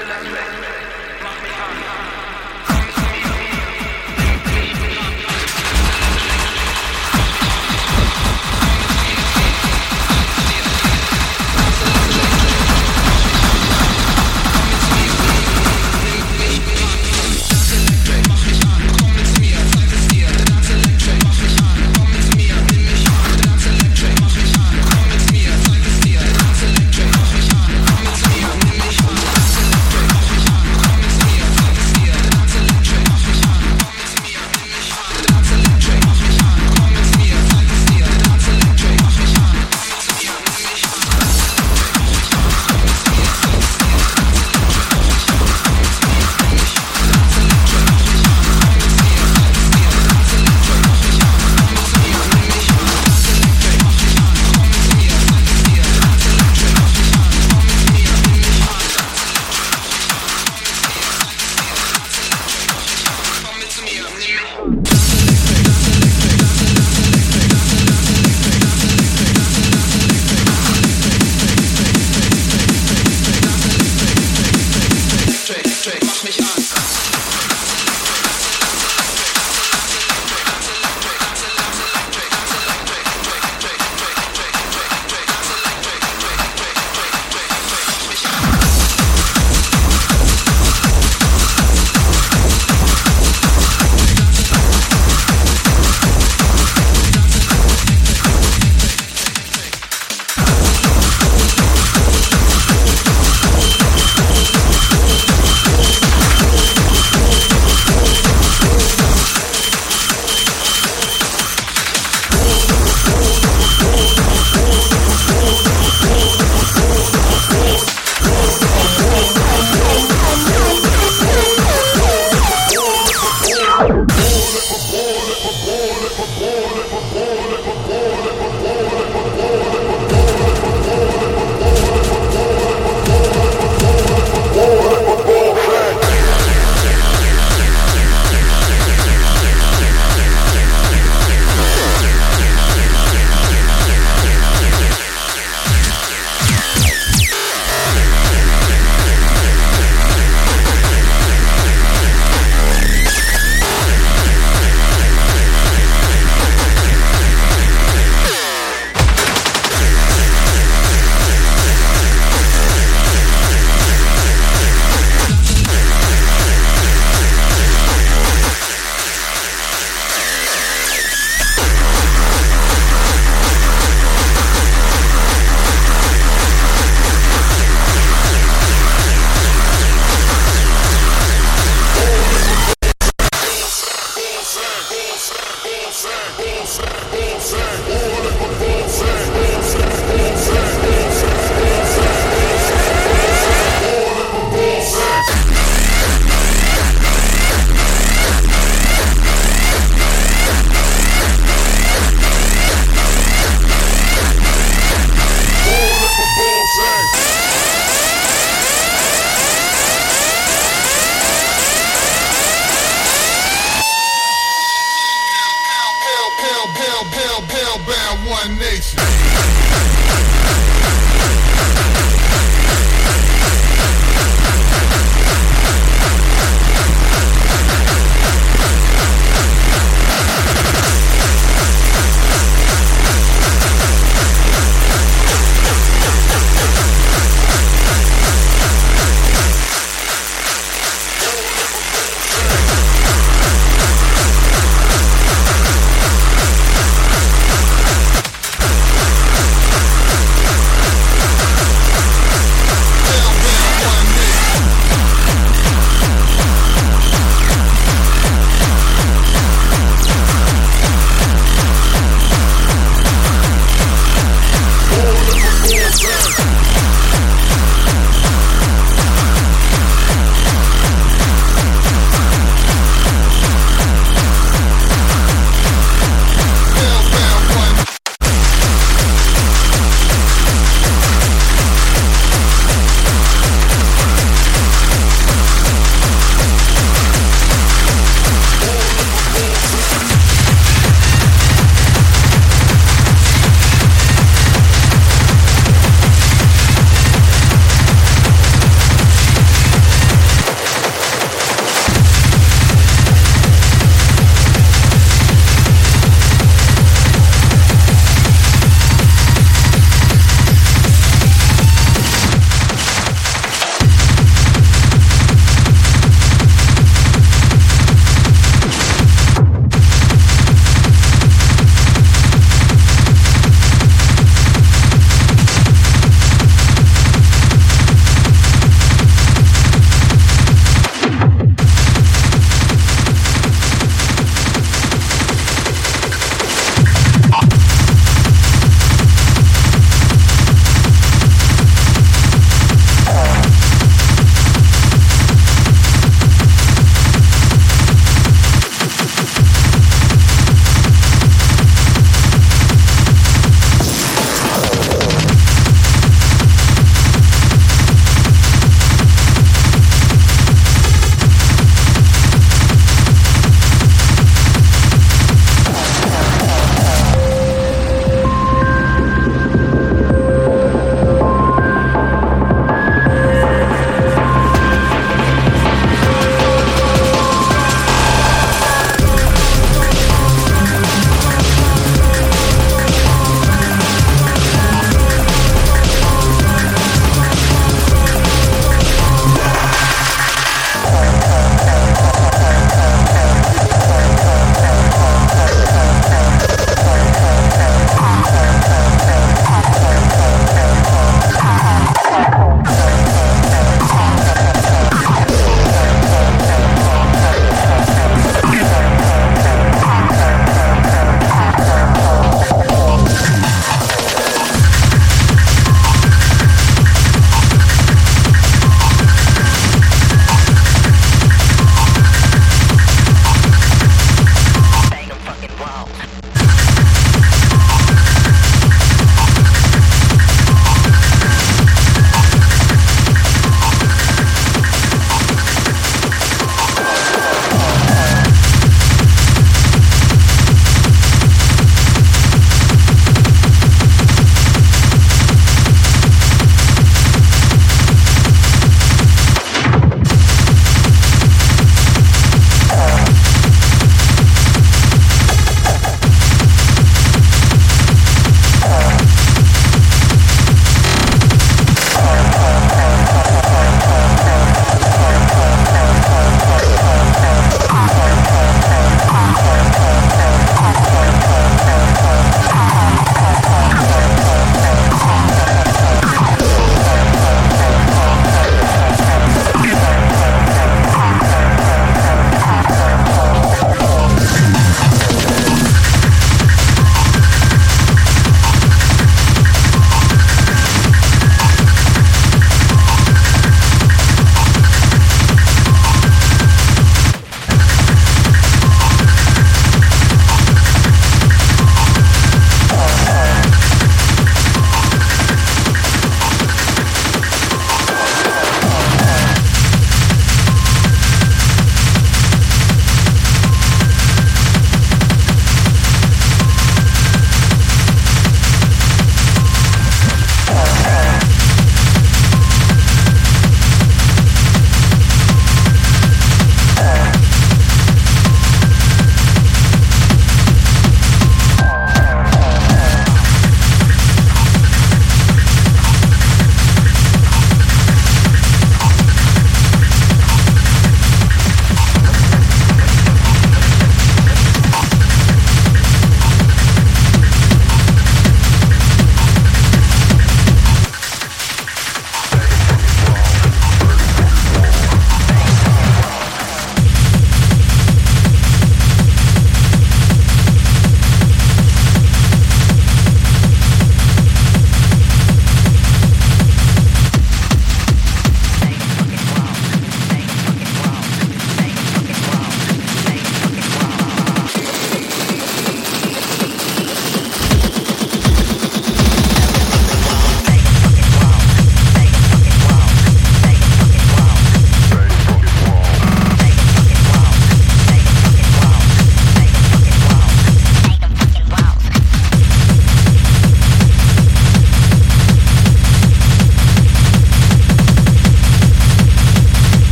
el aniversario.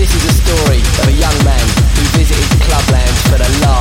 This is a story of a young man who visited the clublands for the last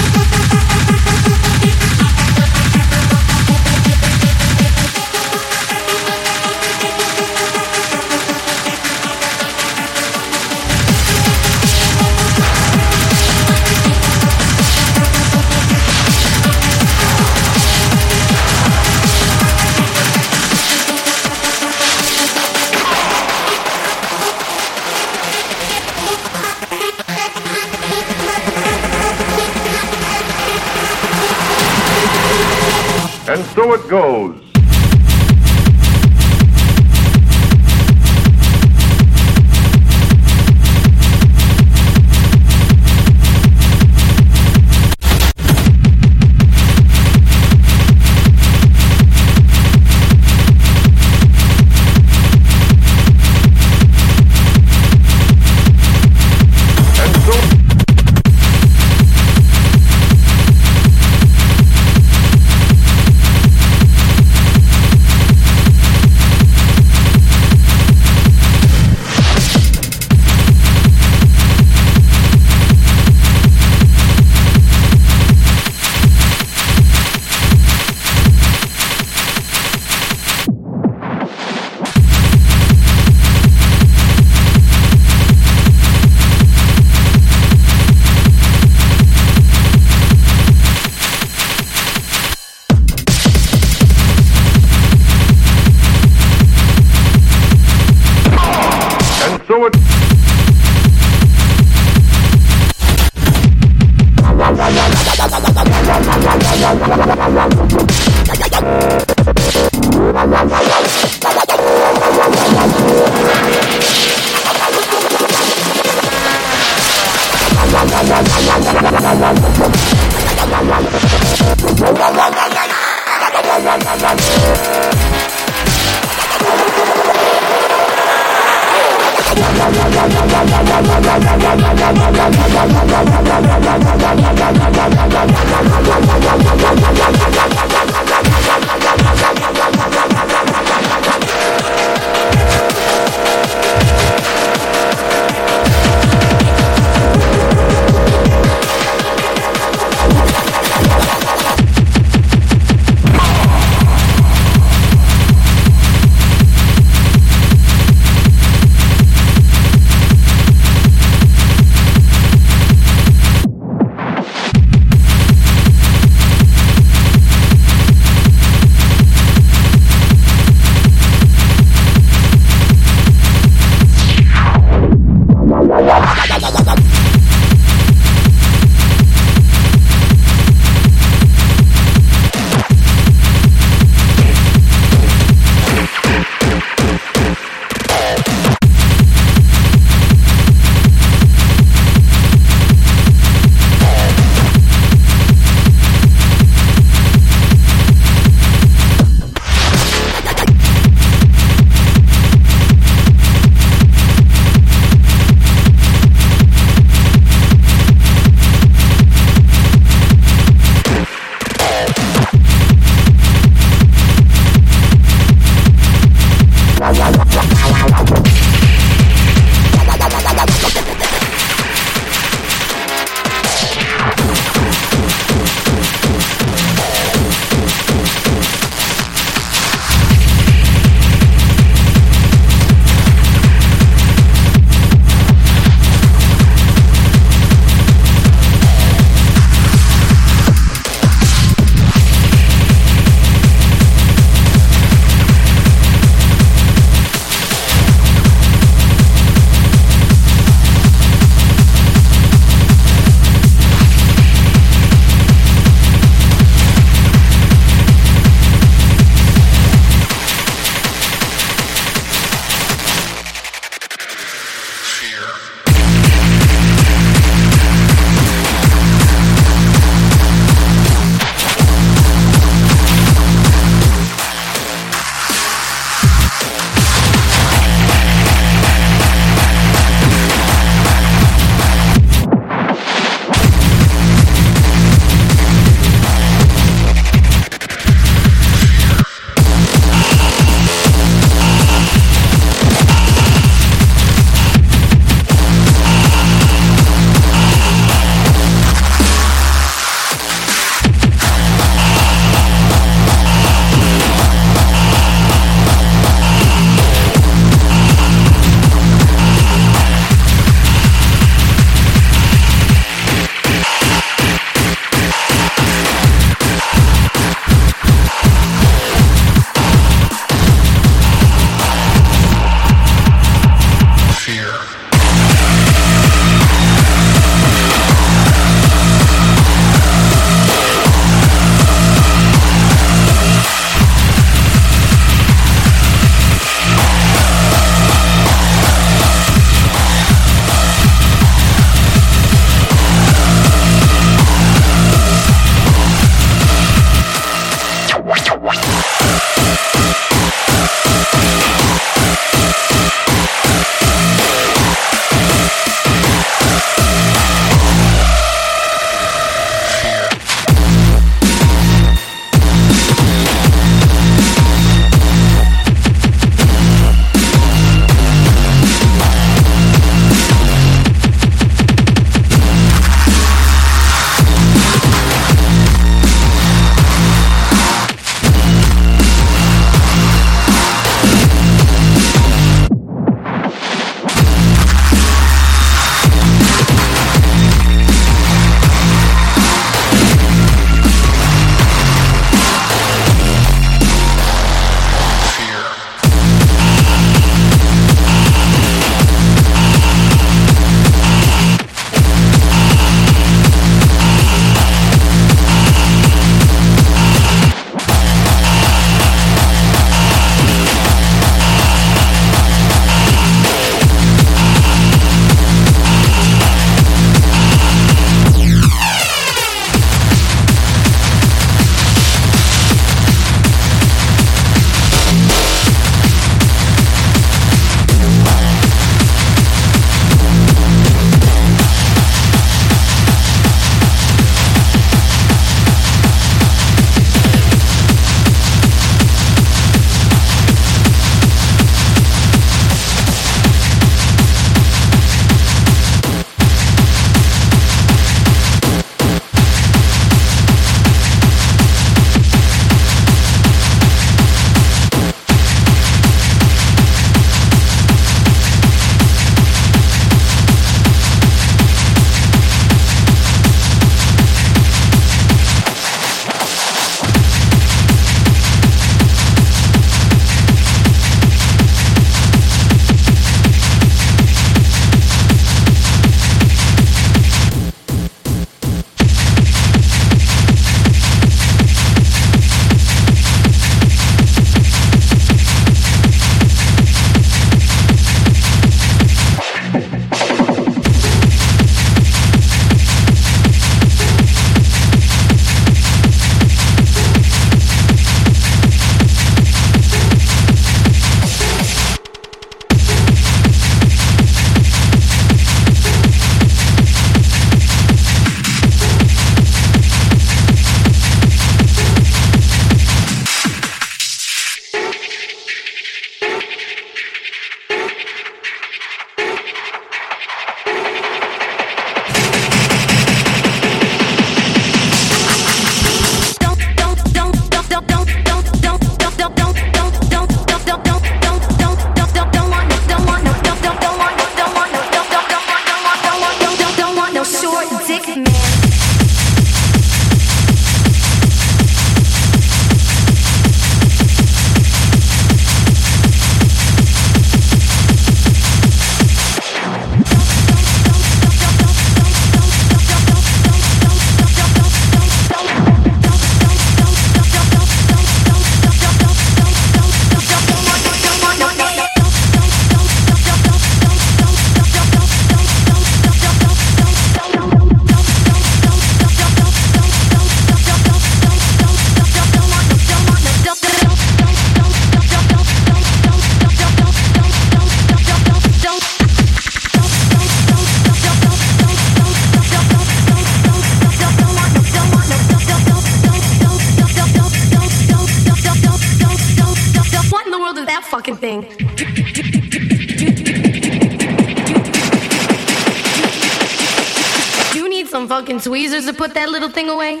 to put that little thing away?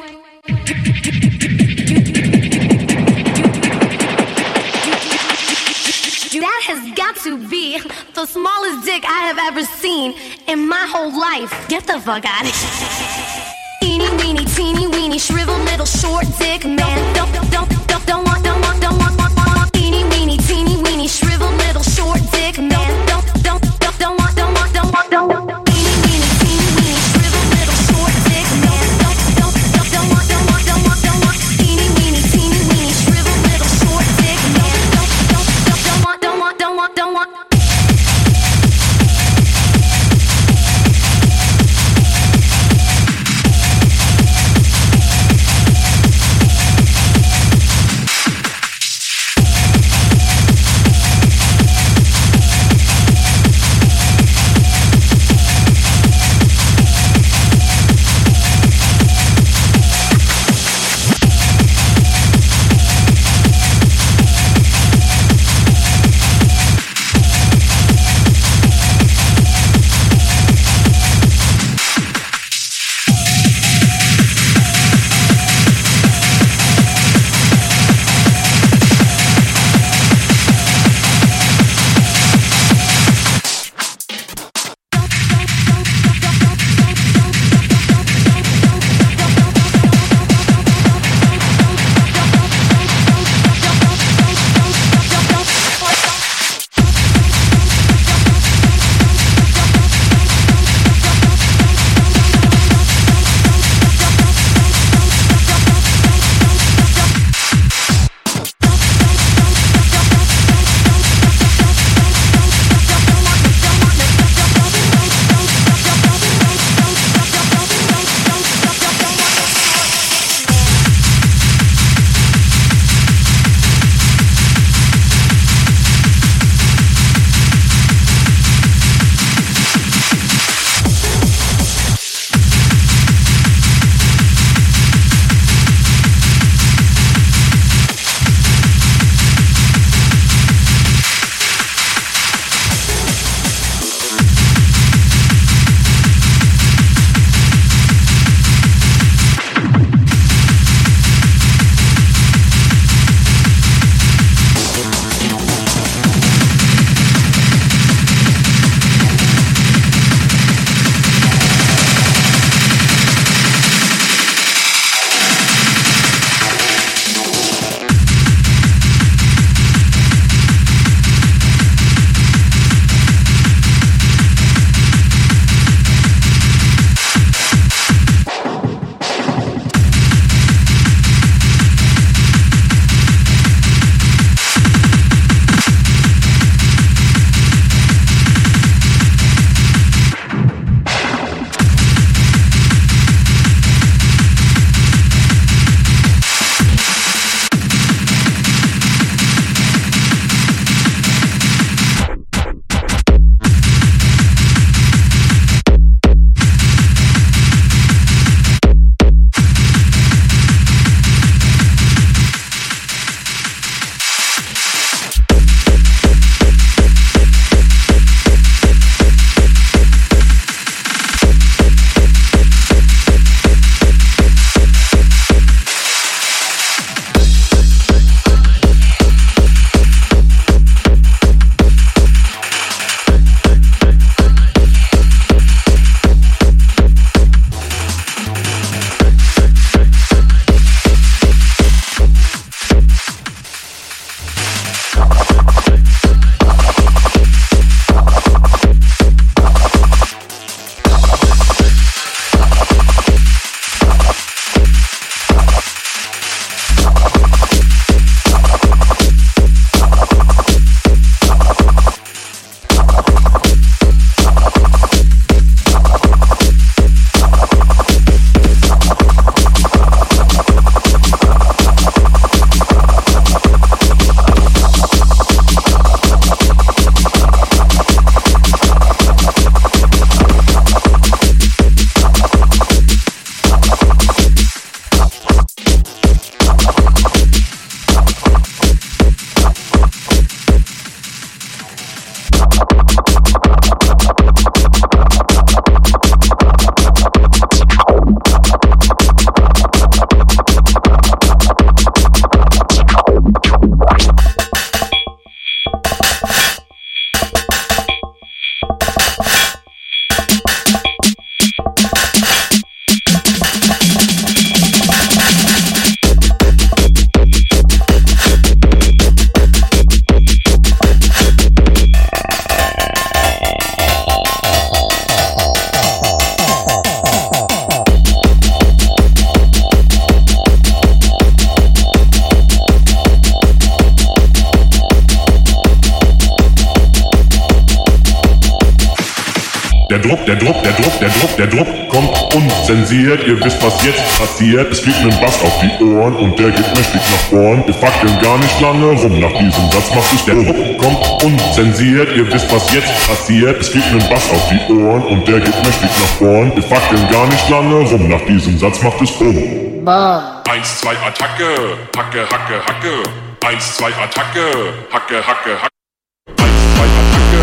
That has got to be the smallest dick I have ever seen in my whole life. Get the fuck out of here. Passiert. Es fliegt ein Bass auf die Ohren und der geht mächtig nach vorn. Wir fackeln gar nicht lange rum. Nach diesem Satz macht es der Druck kommt unzensiert. Ihr wisst, was jetzt passiert. Es fliegt ein Bass auf die Ohren und der geht mächtig nach vorn. Wir fackeln gar nicht lange rum. Nach diesem Satz macht es Bumm. Eins, zwei, Attacke, Hacke, Hacke, Hacke. Eins, zwei, Attacke, Hacke, Hacke, Hacke. Eins, zwei, Attacke,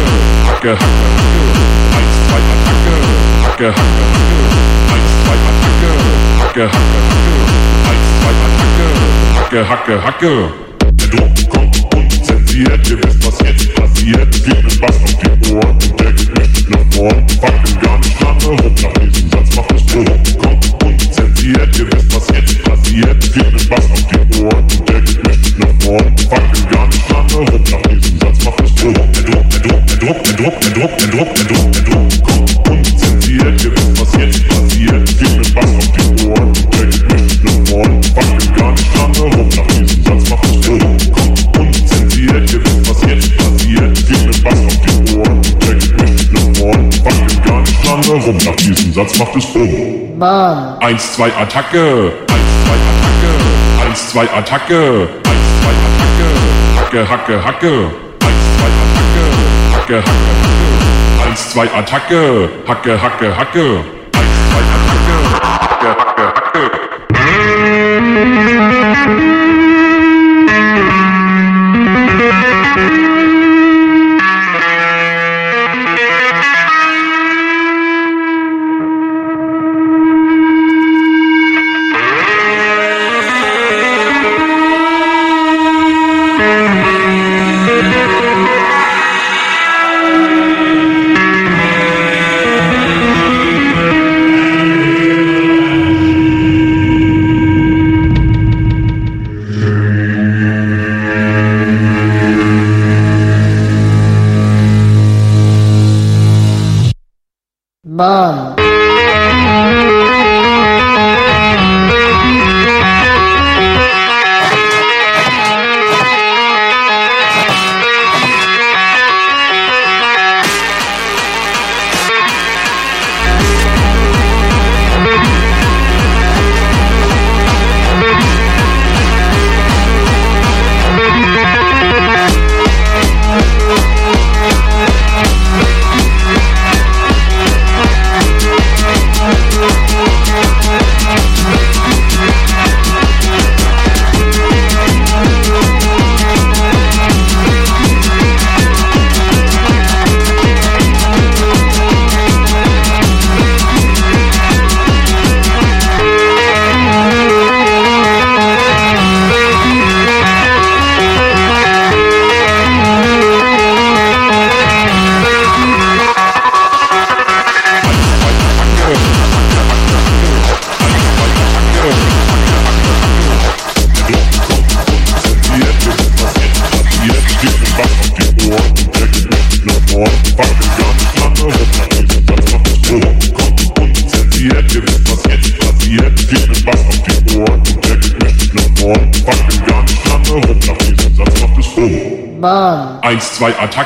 Hacke, Hacke, Hacke. Eins, zwei, Attacke, Hacke, Hacke, Hacke. Hacke, Hacke, Hacke. Eins, zwei, Attacke, Hacke, Hacke, Hacke. Der Druck kommt unzensiert. Ihr wisst, was jetzt passiert. Fliegt ein Bass auf die Ohren der geht nach vorn. Wir fackeln gar nicht lange rum. Nach diesem Satz macht es Bumm. Kommt unzensiert. Ihr wisst, was jetzt passiert. Fliegt ein Bass auf die Ohren der geht nach vorn. Wir fackeln gar nicht lange rum. Nach diesem Satz macht es Bumm. Der Druck, der Druck, der Druck, der Druck, der Druck, der Druck, der Druck, der Druck macht es Bumm. Eins, zwei, Attacke. Eins, zwei, Attacke. Eins, zwei, Attacke. Eins, zwei, Attacke. Hacke, Hacke, Hacke. Eins, zwei, Attacke. Hacke, Hacke, Hacke. Eins, zwei, Attacke. Hacke, Hacke, Hacke.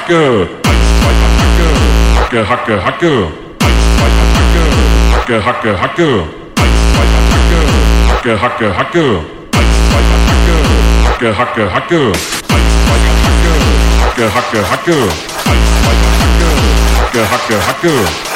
Hacke, Hacke, Hacke. Hacke, Hacke, Hacke. Hacke, Hacke, Hacke. Hacke, Hacke, Hacke. Hacke, Hacke, Hacke. Hacke, Hacke, Hacke. Hacke,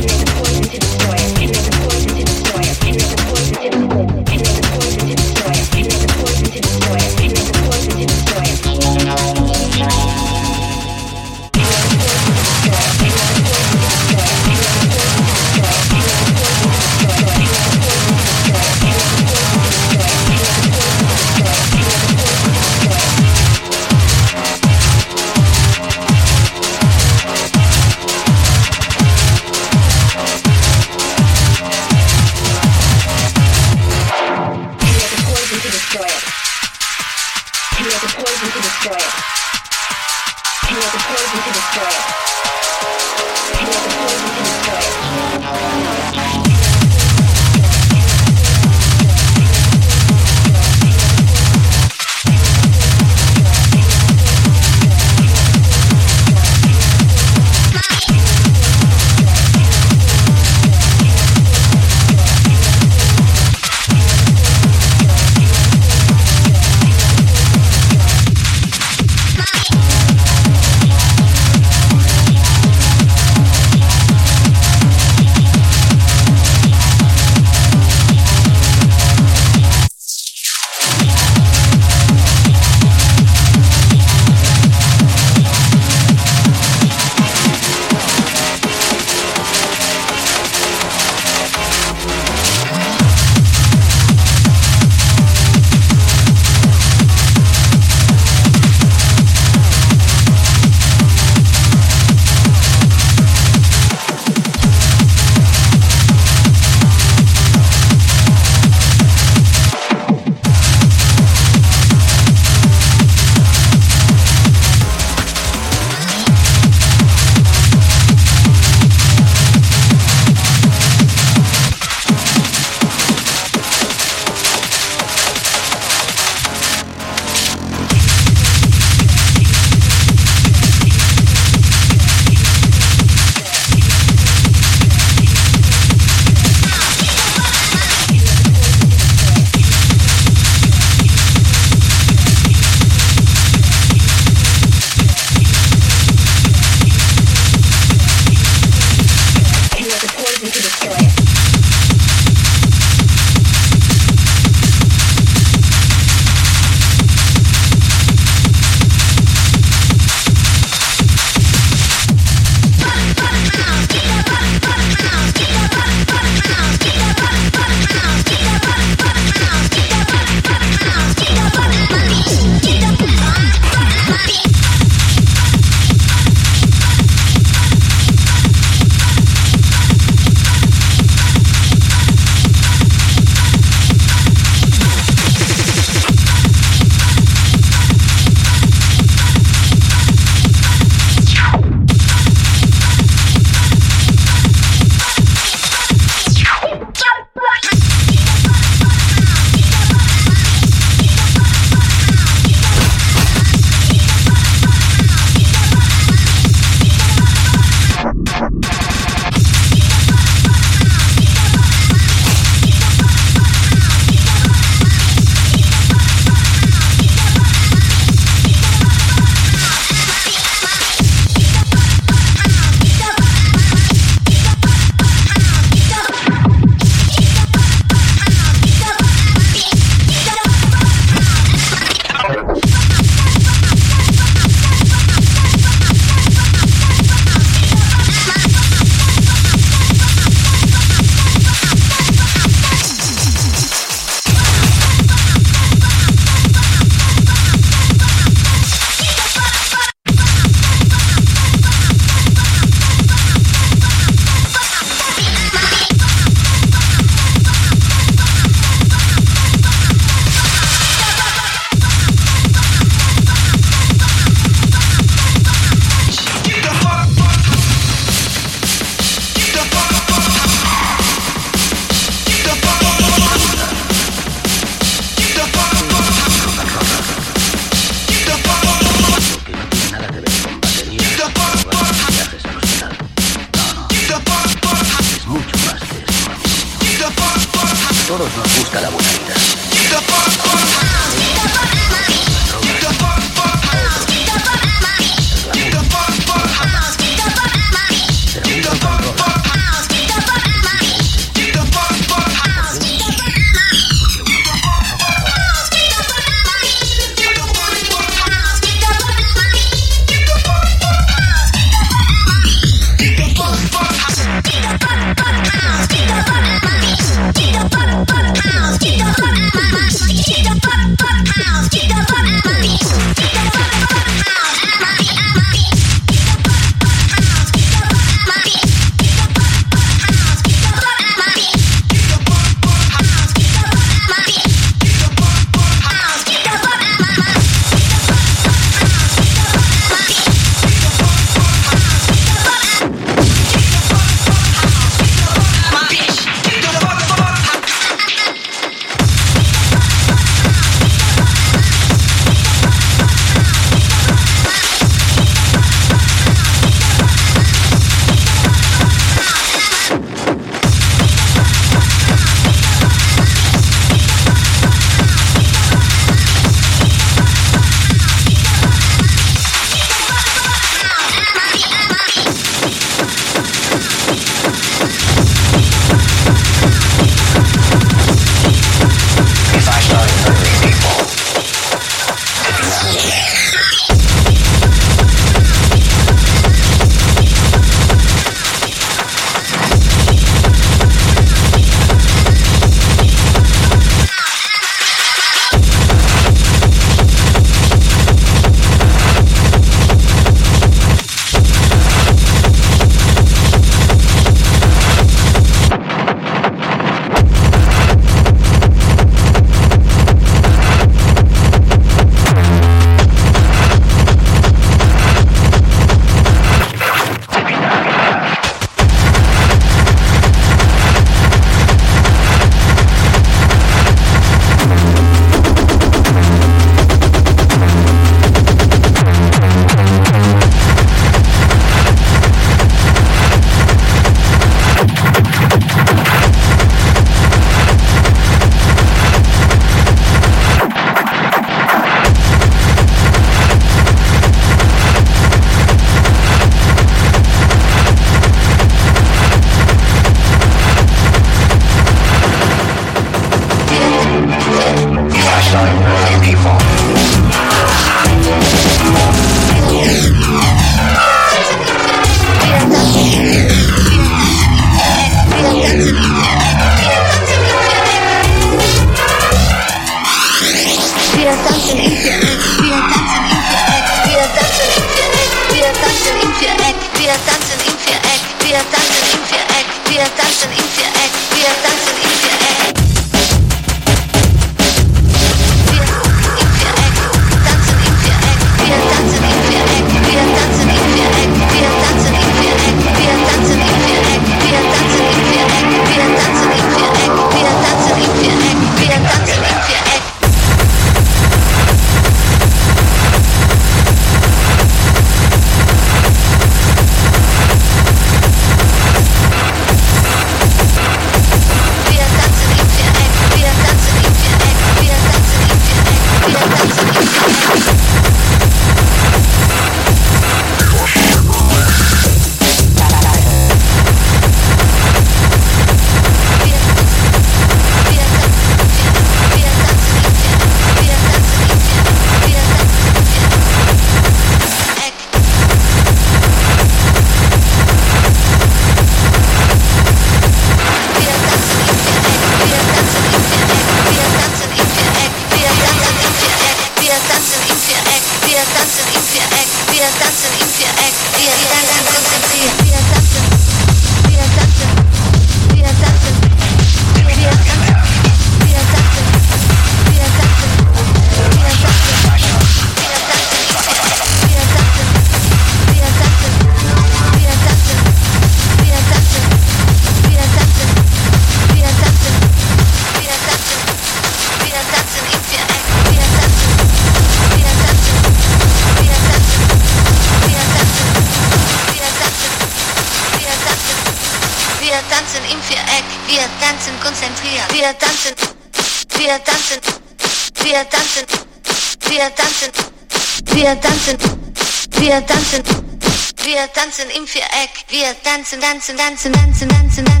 tanzen im Viereck. Wir tanzen, tanzen, tanzen, tanzen, tanzen, tanzen.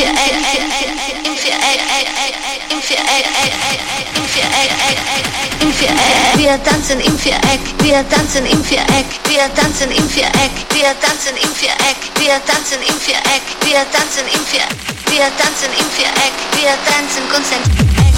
Im Wir tanzen im Viereck, wir tanzen im Viereck, wir tanzen im Viereck, wir tanzen im Viereck, wir tanzen im Viereck, wir tanzen im Viereck, wir tanzen im Viereck, wir tanzen konzentriert.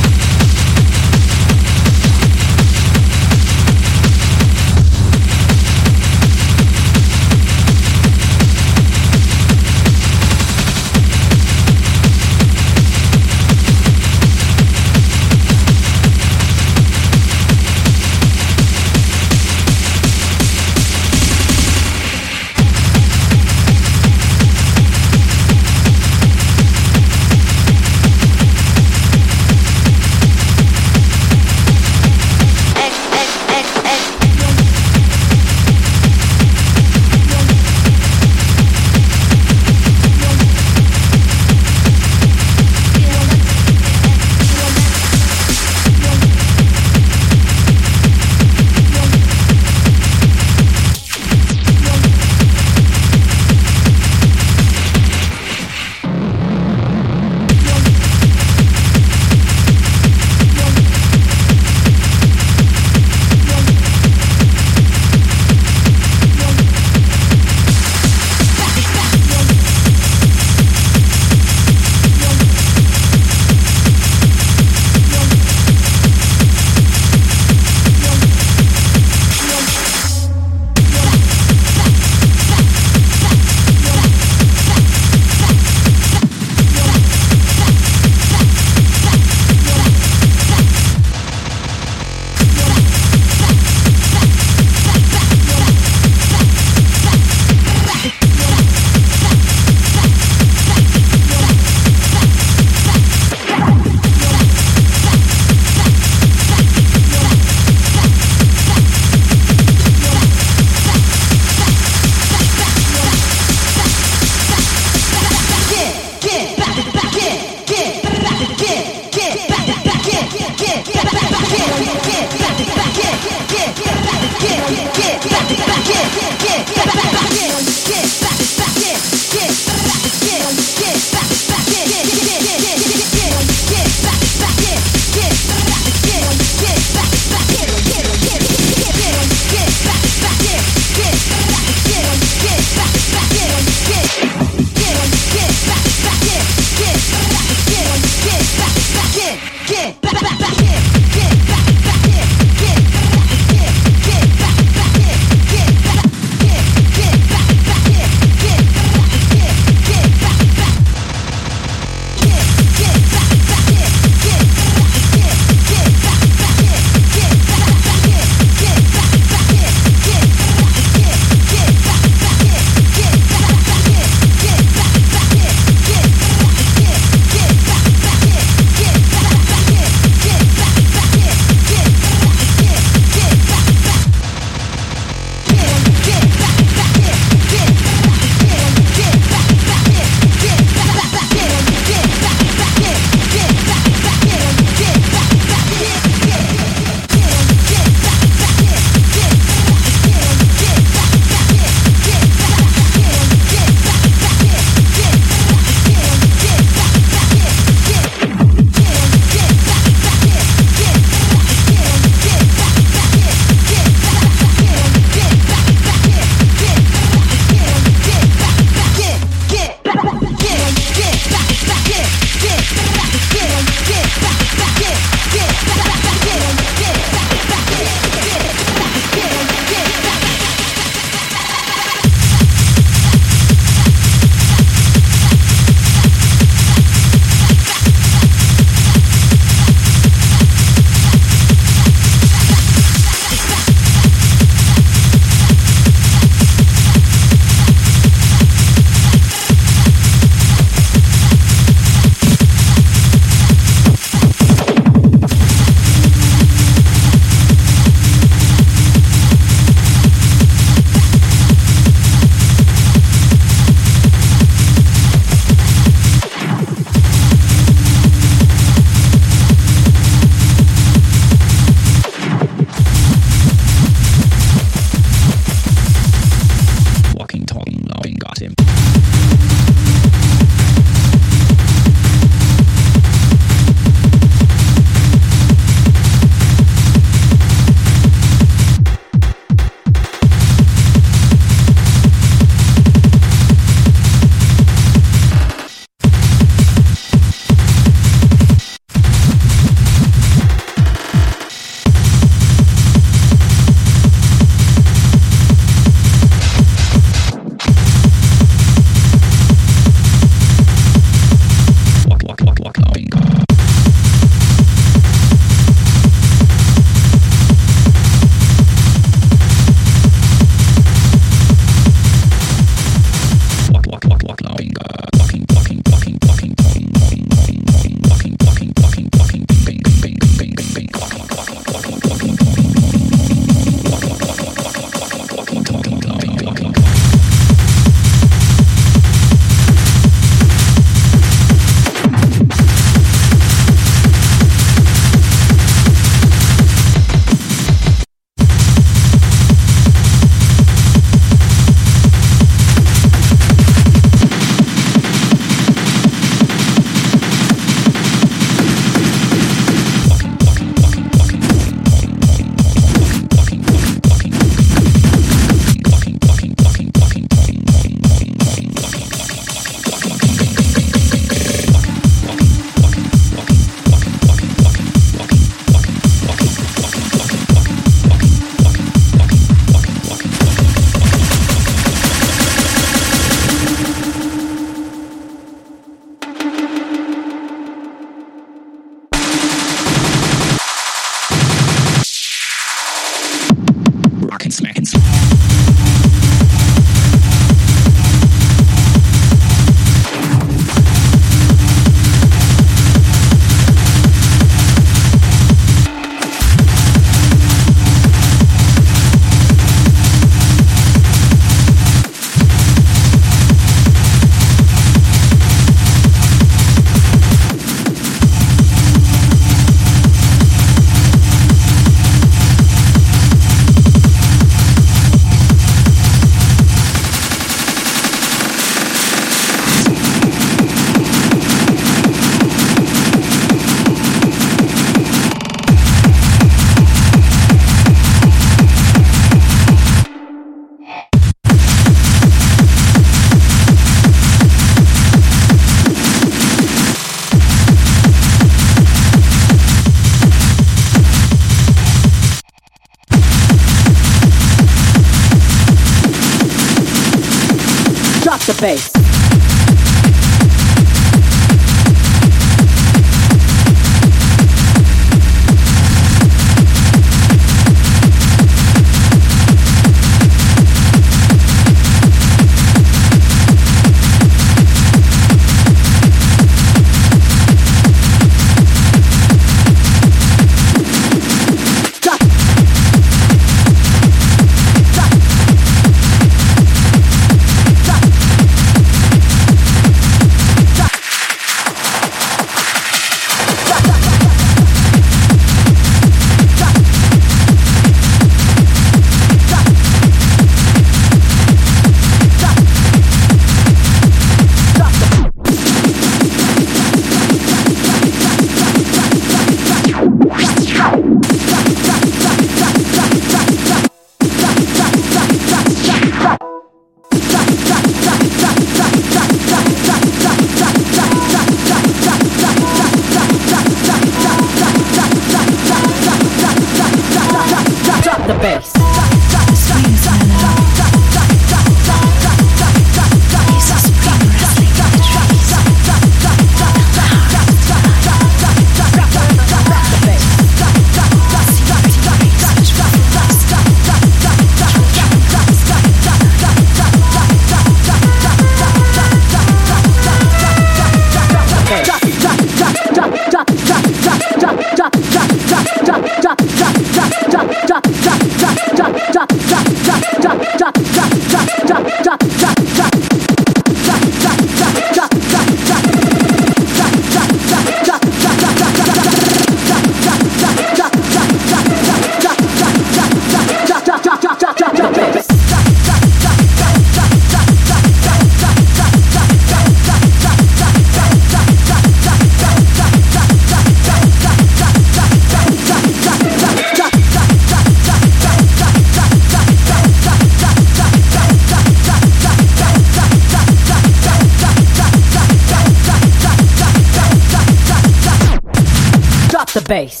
bass.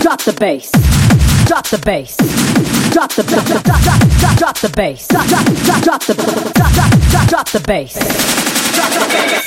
Drop the bass. Drop the bass. Drop the drop drop drop drop the bass. Drop drop drop drop the drop drop drop the bass. Drop the bass.